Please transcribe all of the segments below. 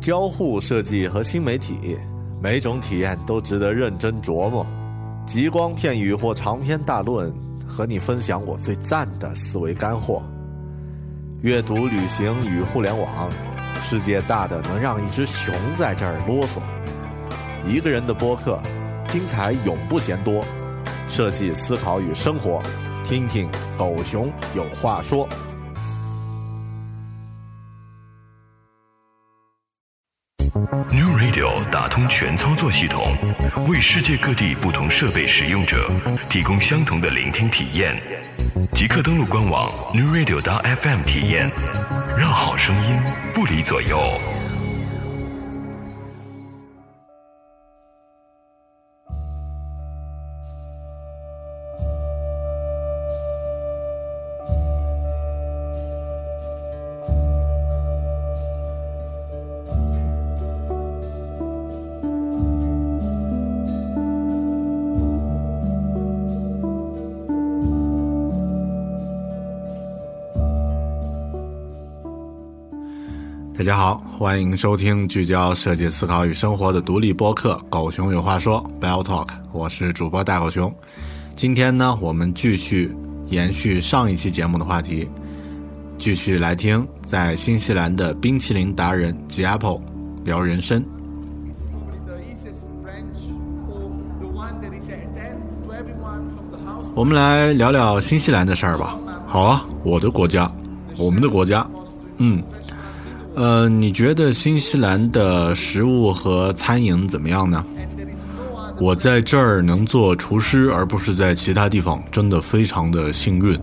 交互设计和新媒体，每种体验都值得认真琢磨。极光片语或长篇大论，和你分享我最赞的思维干货。阅读、旅行与互联网，世界大的能让一只熊在这儿啰嗦。一个人的播客，精彩永不嫌多。设计、思考与生活，听听狗熊有话说。有打通全操作系统，为世界各地不同设备使用者提供相同的聆听体验。即刻登录官网 newradio.fm 体验，让好声音不离左右。大家好，欢迎收听聚焦设计思考与生活的独立播客《狗熊有话说》（Bell Talk），我是主播大狗熊。今天呢，我们继续延续上一期节目的话题，继续来听在新西兰的冰淇淋达人 G Apple 聊人生。我们来聊聊新西兰的事儿吧。好啊，我的国家，我们的国家，嗯，呃，你觉得新西兰的食物和餐饮怎么样呢？我在这儿能做厨师，而不是在其他地方，真的非常的幸运。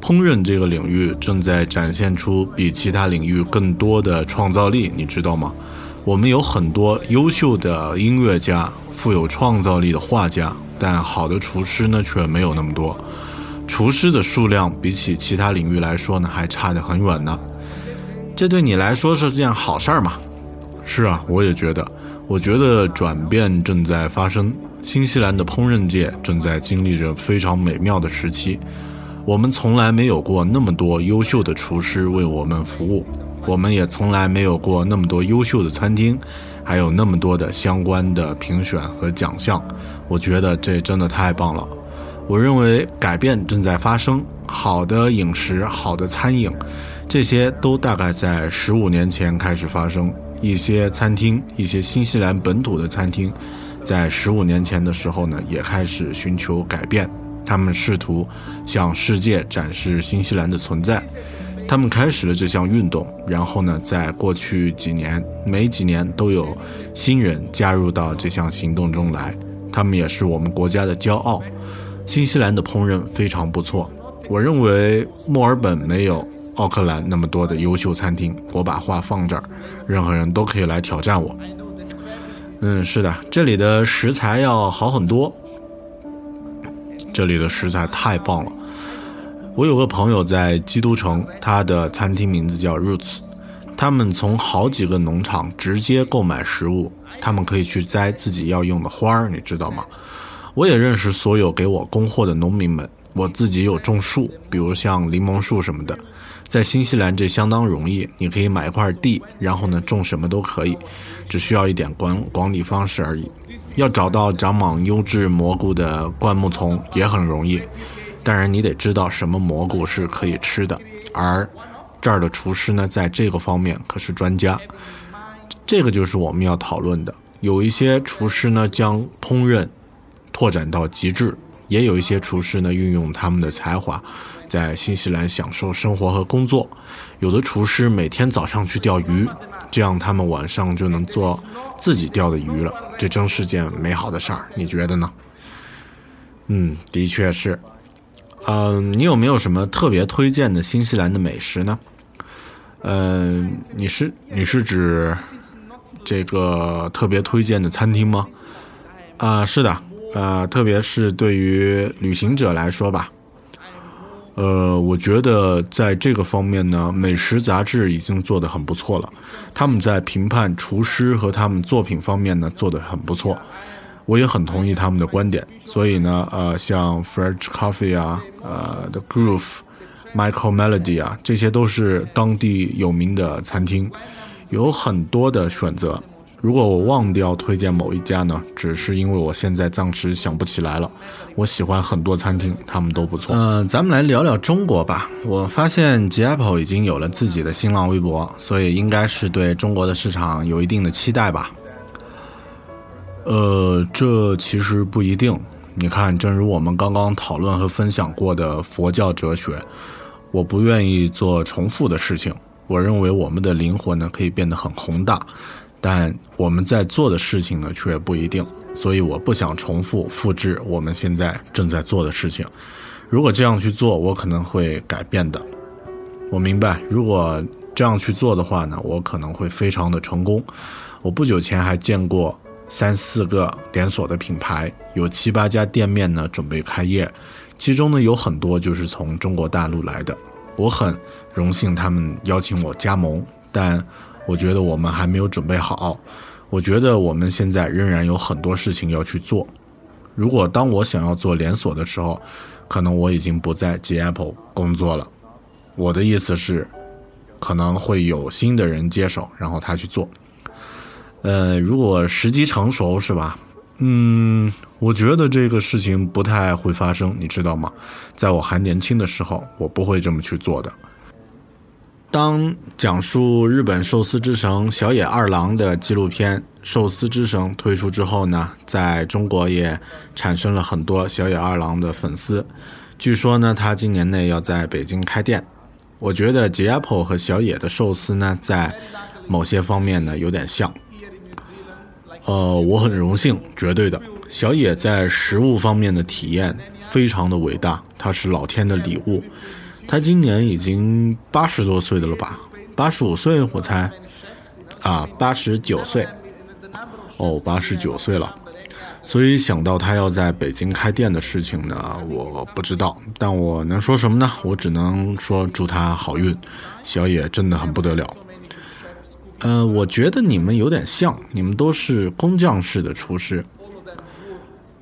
烹饪这个领域正在展现出比其他领域更多的创造力，你知道吗？我们有很多优秀的音乐家、富有创造力的画家，但好的厨师呢却没有那么多。厨师的数量比起其他领域来说呢，还差得很远呢。这对你来说是件好事儿吗？是啊，我也觉得。我觉得转变正在发生，新西兰的烹饪界正在经历着非常美妙的时期。我们从来没有过那么多优秀的厨师为我们服务，我们也从来没有过那么多优秀的餐厅，还有那么多的相关的评选和奖项。我觉得这真的太棒了。我认为改变正在发生，好的饮食、好的餐饮，这些都大概在十五年前开始发生。一些餐厅，一些新西兰本土的餐厅，在十五年前的时候呢，也开始寻求改变。他们试图向世界展示新西兰的存在。他们开始了这项运动，然后呢，在过去几年，每几年都有新人加入到这项行动中来。他们也是我们国家的骄傲。新西兰的烹饪非常不错，我认为墨尔本没有奥克兰那么多的优秀餐厅。我把话放这儿，任何人都可以来挑战我。嗯，是的，这里的食材要好很多。这里的食材太棒了。我有个朋友在基督城，他的餐厅名字叫 Roots。他们从好几个农场直接购买食物，他们可以去摘自己要用的花儿，你知道吗？我也认识所有给我供货的农民们。我自己有种树，比如像柠檬树什么的。在新西兰这相当容易，你可以买一块地，然后呢种什么都可以，只需要一点管管理方式而已。要找到长满优质蘑菇的灌木丛也很容易，当然你得知道什么蘑菇是可以吃的。而这儿的厨师呢，在这个方面可是专家。这个就是我们要讨论的。有一些厨师呢，将烹饪拓展到极致。也有一些厨师呢，运用他们的才华，在新西兰享受生活和工作。有的厨师每天早上去钓鱼，这样他们晚上就能做自己钓的鱼了。这真是件美好的事儿，你觉得呢？嗯，的确是。嗯，你有没有什么特别推荐的新西兰的美食呢？呃，你是你是指这个特别推荐的餐厅吗？啊，是的，呃，特别是对于旅行者来说吧。呃，我觉得在这个方面呢，美食杂志已经做得很不错了。他们在评判厨师和他们作品方面呢，做得很不错。我也很同意他们的观点。所以呢，呃，像 French Coffee 啊，呃，The Groove、Michael Melody 啊，这些都是当地有名的餐厅，有很多的选择。如果我忘掉推荐某一家呢，只是因为我现在暂时想不起来了。我喜欢很多餐厅，他们都不错。嗯、咱们来聊聊中国吧。我发现 G Apple 已经有了自己的新浪微博，所以应该是对中国的市场有一定的期待吧。呃，这其实不一定。你看，正如我们刚刚讨论和分享过的佛教哲学，我不愿意做重复的事情。我认为我们的灵魂呢可以变得很宏大，但我们在做的事情呢却不一定。所以我不想重复复制我们现在正在做的事情。如果这样去做，我可能会改变的。我明白，如果这样去做的话呢，我可能会非常的成功。我不久前还见过三四个连锁的品牌，有七八家店面呢准备开业，其中呢有很多就是从中国大陆来的。我很荣幸他们邀请我加盟，但我觉得我们还没有准备好。我觉得我们现在仍然有很多事情要去做。如果当我想要做连锁的时候，可能我已经不在 G Apple 工作了。我的意思是，可能会有新的人接手，然后他去做。呃，如果时机成熟，是吧？嗯，我觉得这个事情不太会发生，你知道吗？在我还年轻的时候，我不会这么去做的。当讲述日本寿司之神小野二郎的纪录片《寿司之神》推出之后呢，在中国也产生了很多小野二郎的粉丝。据说呢，他今年内要在北京开店。我觉得吉 Apple 和小野的寿司呢，在某些方面呢有点像。呃，我很荣幸，绝对的。小野在食物方面的体验非常的伟大，他是老天的礼物。他今年已经八十多岁的了吧？八十五岁，我猜。啊，八十九岁。哦，八十九岁了。所以想到他要在北京开店的事情呢，我不知道，但我能说什么呢？我只能说祝他好运。小野真的很不得了。呃，我觉得你们有点像，你们都是工匠式的厨师。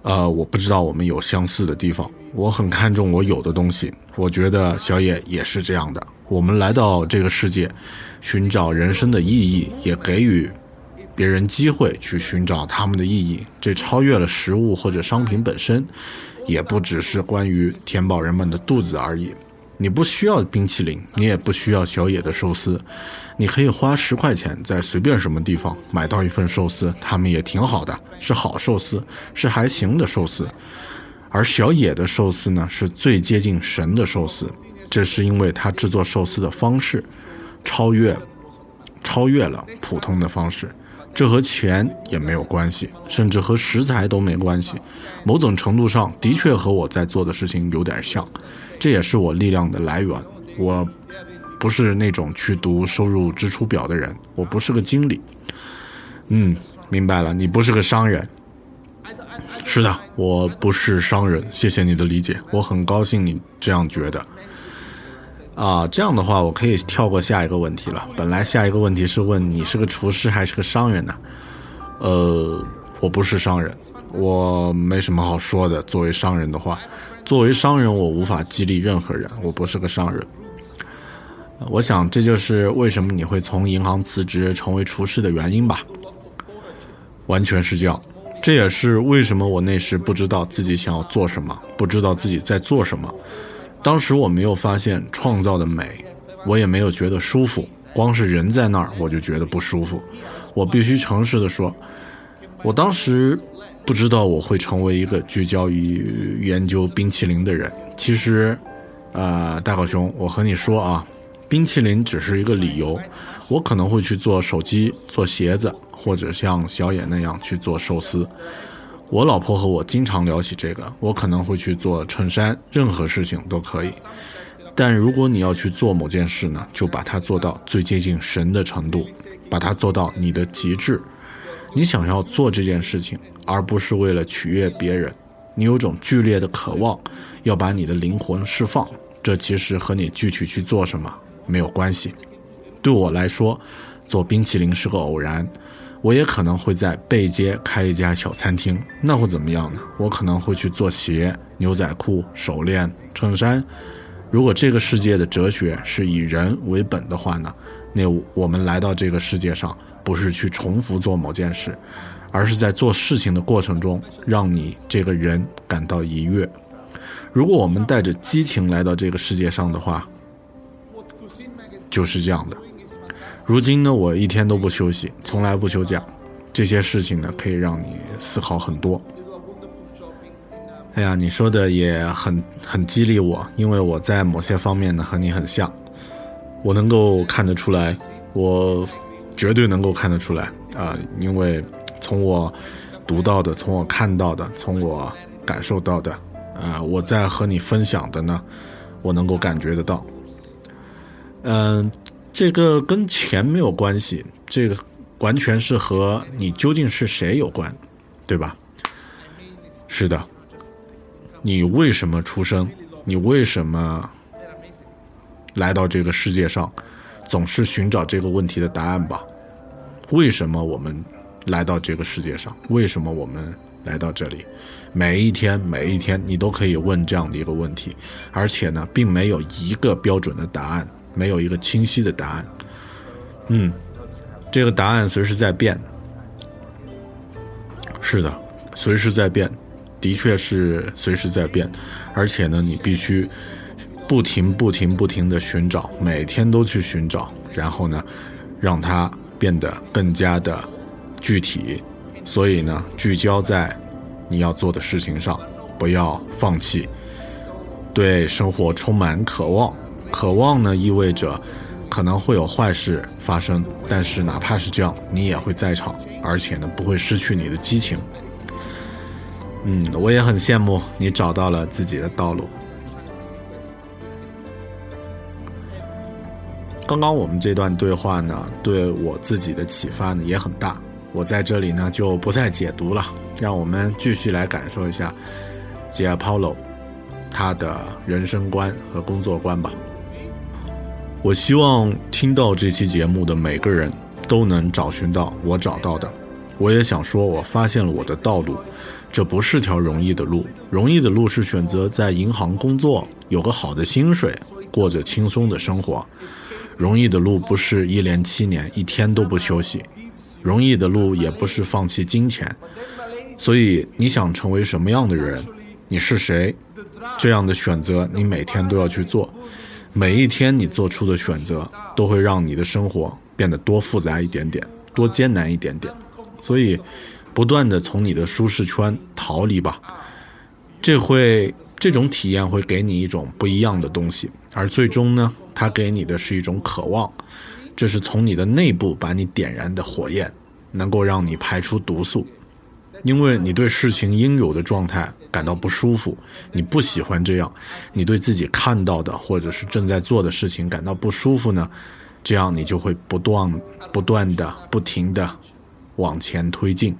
呃，我不知道我们有相似的地方。我很看重我有的东西，我觉得小野也是这样的。我们来到这个世界，寻找人生的意义，也给予别人机会去寻找他们的意义。这超越了食物或者商品本身，也不只是关于填饱人们的肚子而已。你不需要冰淇淋，你也不需要小野的寿司，你可以花十块钱在随便什么地方买到一份寿司，他们也挺好的，是好寿司，是还行的寿司。而小野的寿司呢，是最接近神的寿司，这是因为他制作寿司的方式超越超越了普通的方式，这和钱也没有关系，甚至和食材都没关系。某种程度上，的确和我在做的事情有点像，这也是我力量的来源。我不是那种去读收入支出表的人，我不是个经理。嗯，明白了，你不是个商人。是的，我不是商人，谢谢你的理解，我很高兴你这样觉得。啊，这样的话，我可以跳过下一个问题了。本来下一个问题是问你是个厨师还是个商人呢？呃，我不是商人，我没什么好说的。作为商人的话，作为商人，我无法激励任何人，我不是个商人。我想这就是为什么你会从银行辞职成为厨师的原因吧。完全是这样。这也是为什么我那时不知道自己想要做什么，不知道自己在做什么。当时我没有发现创造的美，我也没有觉得舒服。光是人在那儿，我就觉得不舒服。我必须诚实的说，我当时不知道我会成为一个聚焦于研究冰淇淋的人。其实，呃，大狗熊，我和你说啊，冰淇淋只是一个理由。我可能会去做手机、做鞋子。或者像小野那样去做寿司，我老婆和我经常聊起这个。我可能会去做衬衫，任何事情都可以。但如果你要去做某件事呢，就把它做到最接近神的程度，把它做到你的极致。你想要做这件事情，而不是为了取悦别人。你有种剧烈的渴望，要把你的灵魂释放。这其实和你具体去做什么没有关系。对我来说，做冰淇淋是个偶然。我也可能会在背街开一家小餐厅，那会怎么样呢？我可能会去做鞋、牛仔裤、手链、衬衫。如果这个世界的哲学是以人为本的话呢，那我们来到这个世界上不是去重复做某件事，而是在做事情的过程中让你这个人感到愉悦。如果我们带着激情来到这个世界上的话，就是这样的。如今呢，我一天都不休息，从来不休假，这些事情呢可以让你思考很多。哎呀，你说的也很很激励我，因为我在某些方面呢和你很像，我能够看得出来，我绝对能够看得出来啊，因为从我读到的，从我看到的，从我感受到的，啊，我在和你分享的呢，我能够感觉得到。嗯，这个跟钱没有关系，这个完全是和你究竟是谁有关，对吧？是的。你为什么出生？你为什么来到这个世界上？总是寻找这个问题的答案吧。为什么我们来到这个世界上？为什么我们来到这里？每一天，每一天，你都可以问这样的一个问题，而且呢，并没有一个标准的答案，没有一个清晰的答案。嗯，这个答案随时在变。是的，随时在变。的确是随时在变，而且呢，你必须不停、不停、不停的寻找，每天都去寻找，然后呢，让它变得更加的具体。所以呢，聚焦在你要做的事情上，不要放弃。对生活充满渴望，渴望呢意味着可能会有坏事发生，但是哪怕是这样，你也会在场，而且呢，不会失去你的激情。嗯，我也很羡慕你找到了自己的道路。刚刚我们这段对话呢，对我自己的启发呢也很大。我在这里呢就不再解读了，让我们继续来感受一下杰 Paulo 他的人生观和工作观吧。我希望听到这期节目的每个人都能找寻到我找到的。我也想说，我发现了我的道路。这不是条容易的路，容易的路是选择在银行工作，有个好的薪水，过着轻松的生活。容易的路不是一连七年一天都不休息，容易的路也不是放弃金钱。所以你想成为什么样的人，你是谁，这样的选择你每天都要去做。每一天你做出的选择，都会让你的生活变得多复杂一点点，多艰难一点点。所以。不断的从你的舒适圈逃离吧，这会这种体验会给你一种不一样的东西，而最终呢，它给你的是一种渴望，这是从你的内部把你点燃的火焰，能够让你排出毒素，因为你对事情应有的状态感到不舒服，你不喜欢这样，你对自己看到的或者是正在做的事情感到不舒服呢，这样你就会不断不断的不停的往前推进。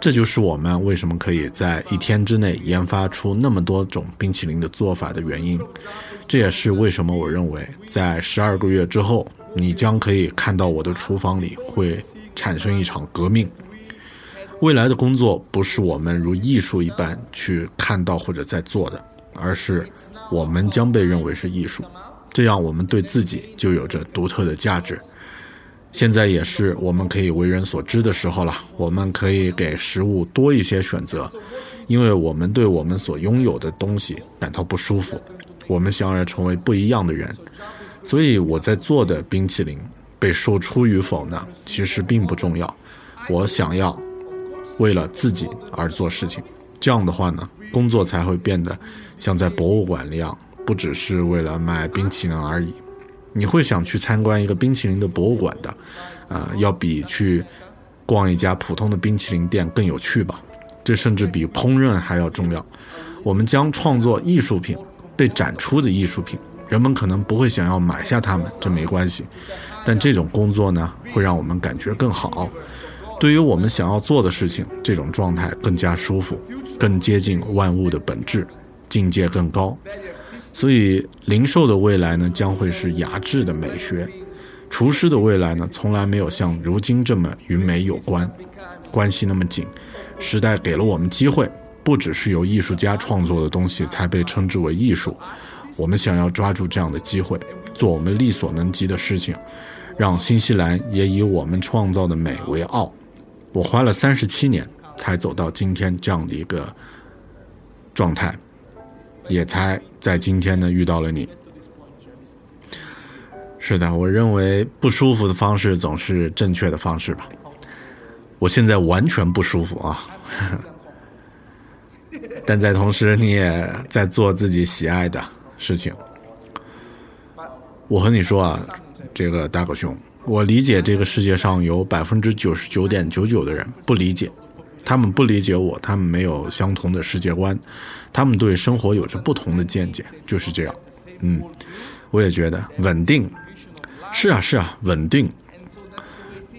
这就是我们为什么可以在一天之内研发出那么多种冰淇淋的做法的原因。这也是为什么我认为，在十二个月之后，你将可以看到我的厨房里会产生一场革命。未来的工作不是我们如艺术一般去看到或者在做的，而是我们将被认为是艺术，这样我们对自己就有着独特的价值。现在也是我们可以为人所知的时候了。我们可以给食物多一些选择，因为我们对我们所拥有的东西感到不舒服。我们想要成为不一样的人，所以我在做的冰淇淋被售出与否呢，其实并不重要。我想要为了自己而做事情，这样的话呢，工作才会变得像在博物馆一样，不只是为了卖冰淇淋而已。你会想去参观一个冰淇淋的博物馆的，啊，要比去逛一家普通的冰淇淋店更有趣吧？这甚至比烹饪还要重要。我们将创作艺术品，被展出的艺术品，人们可能不会想要买下它们，这没关系。但这种工作呢，会让我们感觉更好。对于我们想要做的事情，这种状态更加舒服，更接近万物的本质，境界更高。所以，零售的未来呢，将会是雅致的美学；厨师的未来呢，从来没有像如今这么与美有关，关系那么紧。时代给了我们机会，不只是由艺术家创作的东西才被称之为艺术。我们想要抓住这样的机会，做我们力所能及的事情，让新西兰也以我们创造的美为傲。我花了三十七年才走到今天这样的一个状态，也才在今天呢遇到了你。是的，我认为不舒服的方式总是正确的方式吧。我现在完全不舒服啊，但在同时你也在做自己喜爱的事情。我和你说啊，这个大狗熊，我理解这个世界上有百分之九十九点九九的人不理解，他们不理解我，他们没有相同的世界观，他们对生活有着不同的见解，就是这样。嗯，我也觉得稳定，是啊是啊，稳定。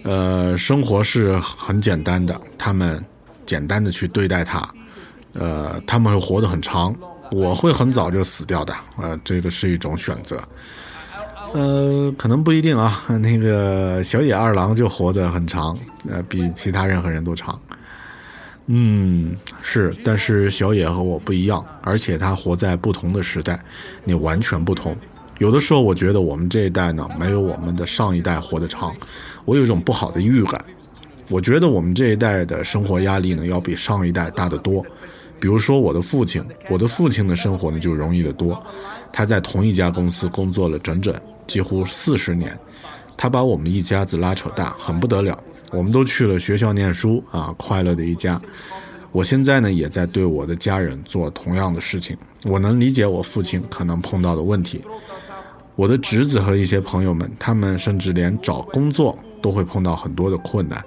呃，生活是很简单的，他们简单的去对待它，呃，他们会活得很长，我会很早就死掉的，呃，这个是一种选择，呃，可能不一定啊，那个小野二郎就活得很长，呃，比其他任何人都长，嗯，是，但是小野和我不一样，而且他活在不同的时代，你完全不同。有的时候，我觉得我们这一代呢，没有我们的上一代活得长。我有一种不好的预感。我觉得我们这一代的生活压力呢，要比上一代大得多。比如说我的父亲，我的父亲的生活呢就容易得多。他在同一家公司工作了整整几乎四十年，他把我们一家子拉扯大，很不得了。我们都去了学校念书啊，快乐的一家。我现在呢，也在对我的家人做同样的事情。我能理解我父亲可能碰到的问题。我的侄子和一些朋友们，他们甚至连找工作都会碰到很多的困难，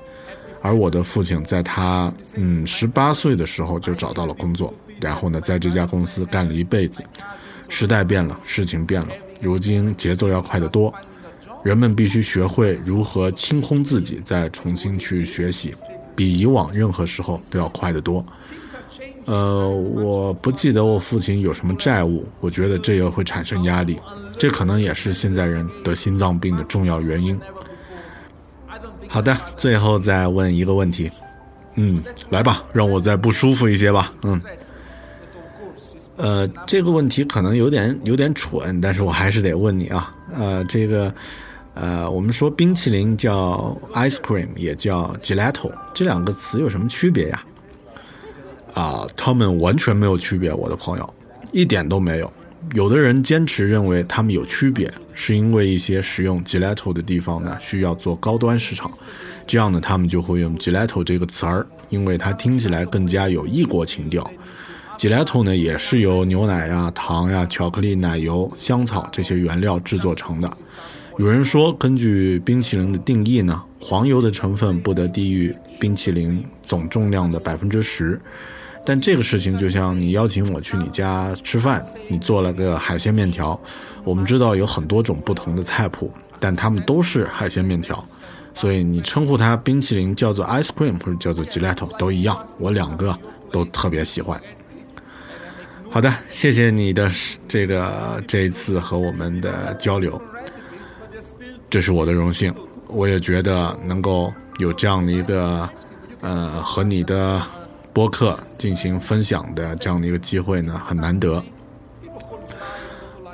而我的父亲在他嗯十八岁的时候就找到了工作，然后呢，在这家公司干了一辈子。时代变了，事情变了，如今节奏要快得多，人们必须学会如何清空自己，再重新去学习，比以往任何时候都要快得多。呃，我不记得我父亲有什么债务，我觉得这也会产生压力。这可能也是现在人得心脏病的重要原因。好的，最后再问一个问题，嗯，来吧，让我再不舒服一些吧，嗯，呃，这个问题可能有点有点蠢，但是我还是得问你啊，呃，这个，呃，我们说冰淇淋叫 ice cream，也叫 gelato，这两个词有什么区别呀？啊，他们完全没有区别，我的朋友，一点都没有。有的人坚持认为它们有区别，是因为一些使用 gelato 的地方呢需要做高端市场，这样呢他们就会用 gelato 这个词儿，因为它听起来更加有异国情调。Gelato 呢也是由牛奶呀、糖呀、巧克力、奶油、香草这些原料制作成的。有人说，根据冰淇淋的定义呢，黄油的成分不得低于冰淇淋总重量的百分之十。但这个事情就像你邀请我去你家吃饭，你做了个海鲜面条。我们知道有很多种不同的菜谱，但它们都是海鲜面条，所以你称呼它冰淇淋叫做 ice cream 或者叫做 gelato 都一样。我两个都特别喜欢。好的，谢谢你的这个这一次和我们的交流，这是我的荣幸。我也觉得能够有这样的一个呃和你的。播客进行分享的这样的一个机会呢，很难得，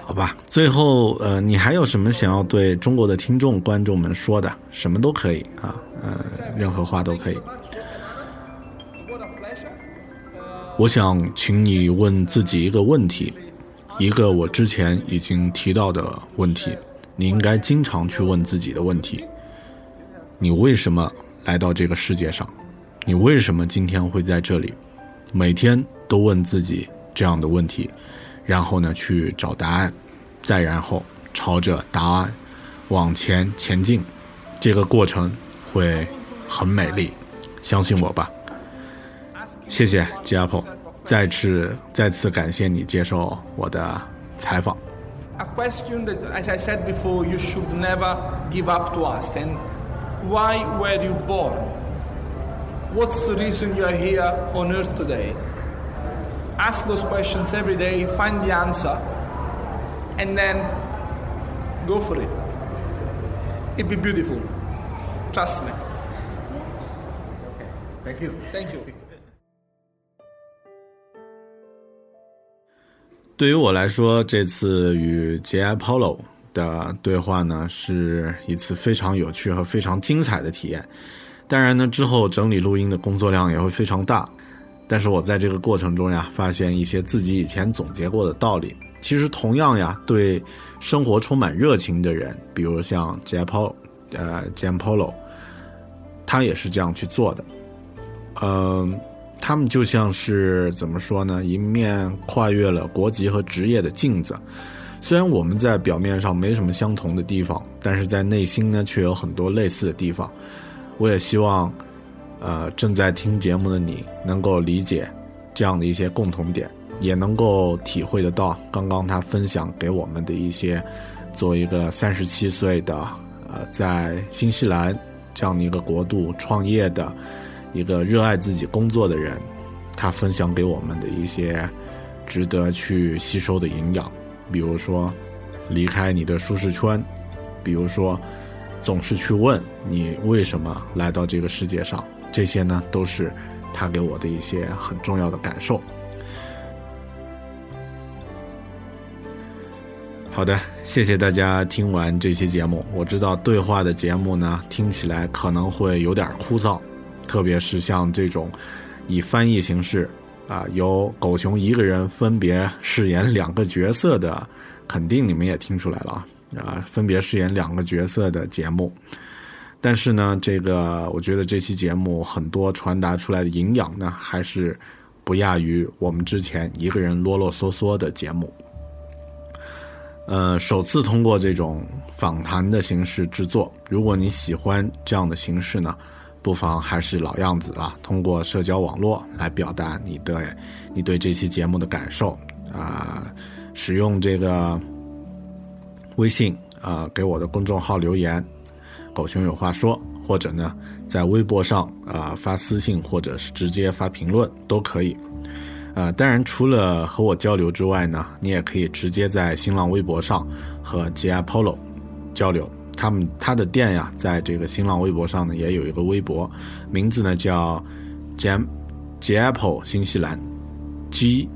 好吧？最后，呃，你还有什么想要对中国的听众、观众们说的？什么都可以啊，呃，任何话都可以。我想请你问自己一个问题，一个我之前已经提到的问题，你应该经常去问自己的问题：你为什么来到这个世界上？你为什么今天会在这里？每天都问自己这样的问题，然后呢去找答案，再然后朝着答案往前前进，这个过程会很美丽，相信我吧。谢谢 Apple，再次再次感谢你接受我的采访。 a question that, as I said before, you should never give up to ask. And why were you born? What's the reason you are here on earth today? Ask those questions every day, find the answer, and then go for it. It'd be beautiful. Trust me. Thank you. Thank you. 对于我来说，这次与 J.I. Polo 的对话呢，是一次非常有趣和非常精彩的体验。当然呢，之后整理录音的工作量也会非常大。但是我在这个过程中呀，发现一些自己以前总结过的道理。其实同样呀，对生活充满热情的人，比如像 J.I. Polo，呃，J.I. Polo，他也是这样去做的。嗯。他们就像是怎么说呢？一面跨越了国籍和职业的镜子。虽然我们在表面上没什么相同的地方，但是在内心呢，却有很多类似的地方。我也希望，呃，正在听节目的你能够理解这样的一些共同点，也能够体会得到刚刚他分享给我们的一些，作为一个三十七岁的，呃，在新西兰这样的一个国度创业的。一个热爱自己工作的人，他分享给我们的一些值得去吸收的营养，比如说离开你的舒适圈，比如说总是去问你为什么来到这个世界上，这些呢都是他给我的一些很重要的感受。好的，谢谢大家听完这期节目。我知道对话的节目呢，听起来可能会有点枯燥。特别是像这种以翻译形式啊，由狗熊一个人分别饰演两个角色的，肯定你们也听出来了啊，分别饰演两个角色的节目。但是呢，这个我觉得这期节目很多传达出来的营养呢，还是不亚于我们之前一个人啰啰嗦嗦的节目。呃，首次通过这种访谈的形式制作，如果你喜欢这样的形式呢？不妨还是老样子啊，通过社交网络来表达你的你对这期节目的感受啊，使用这个微信啊给我的公众号留言，狗熊有话说，或者呢在微博上啊发私信，或者是直接发评论都可以。啊，当然除了和我交流之外呢，你也可以直接在新浪微博上和 J I Polo 交流。他们他的店呀，在这个新浪微博上呢，也有一个微博，名字呢叫 Jam J Apple 新西兰，G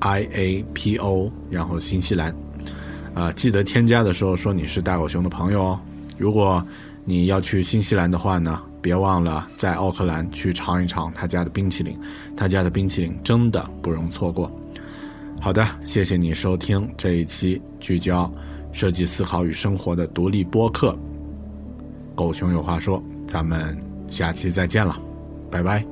I A P O，然后新西兰，啊，记得添加的时候说你是大狗熊的朋友哦。如果你要去新西兰的话呢，别忘了在奥克兰去尝一尝他家的冰淇淋，他家的冰淇淋真的不容错过。好的，谢谢你收听这一期聚焦。设计思考与生活的独立播客，狗熊有话说，咱们下期再见了，拜拜。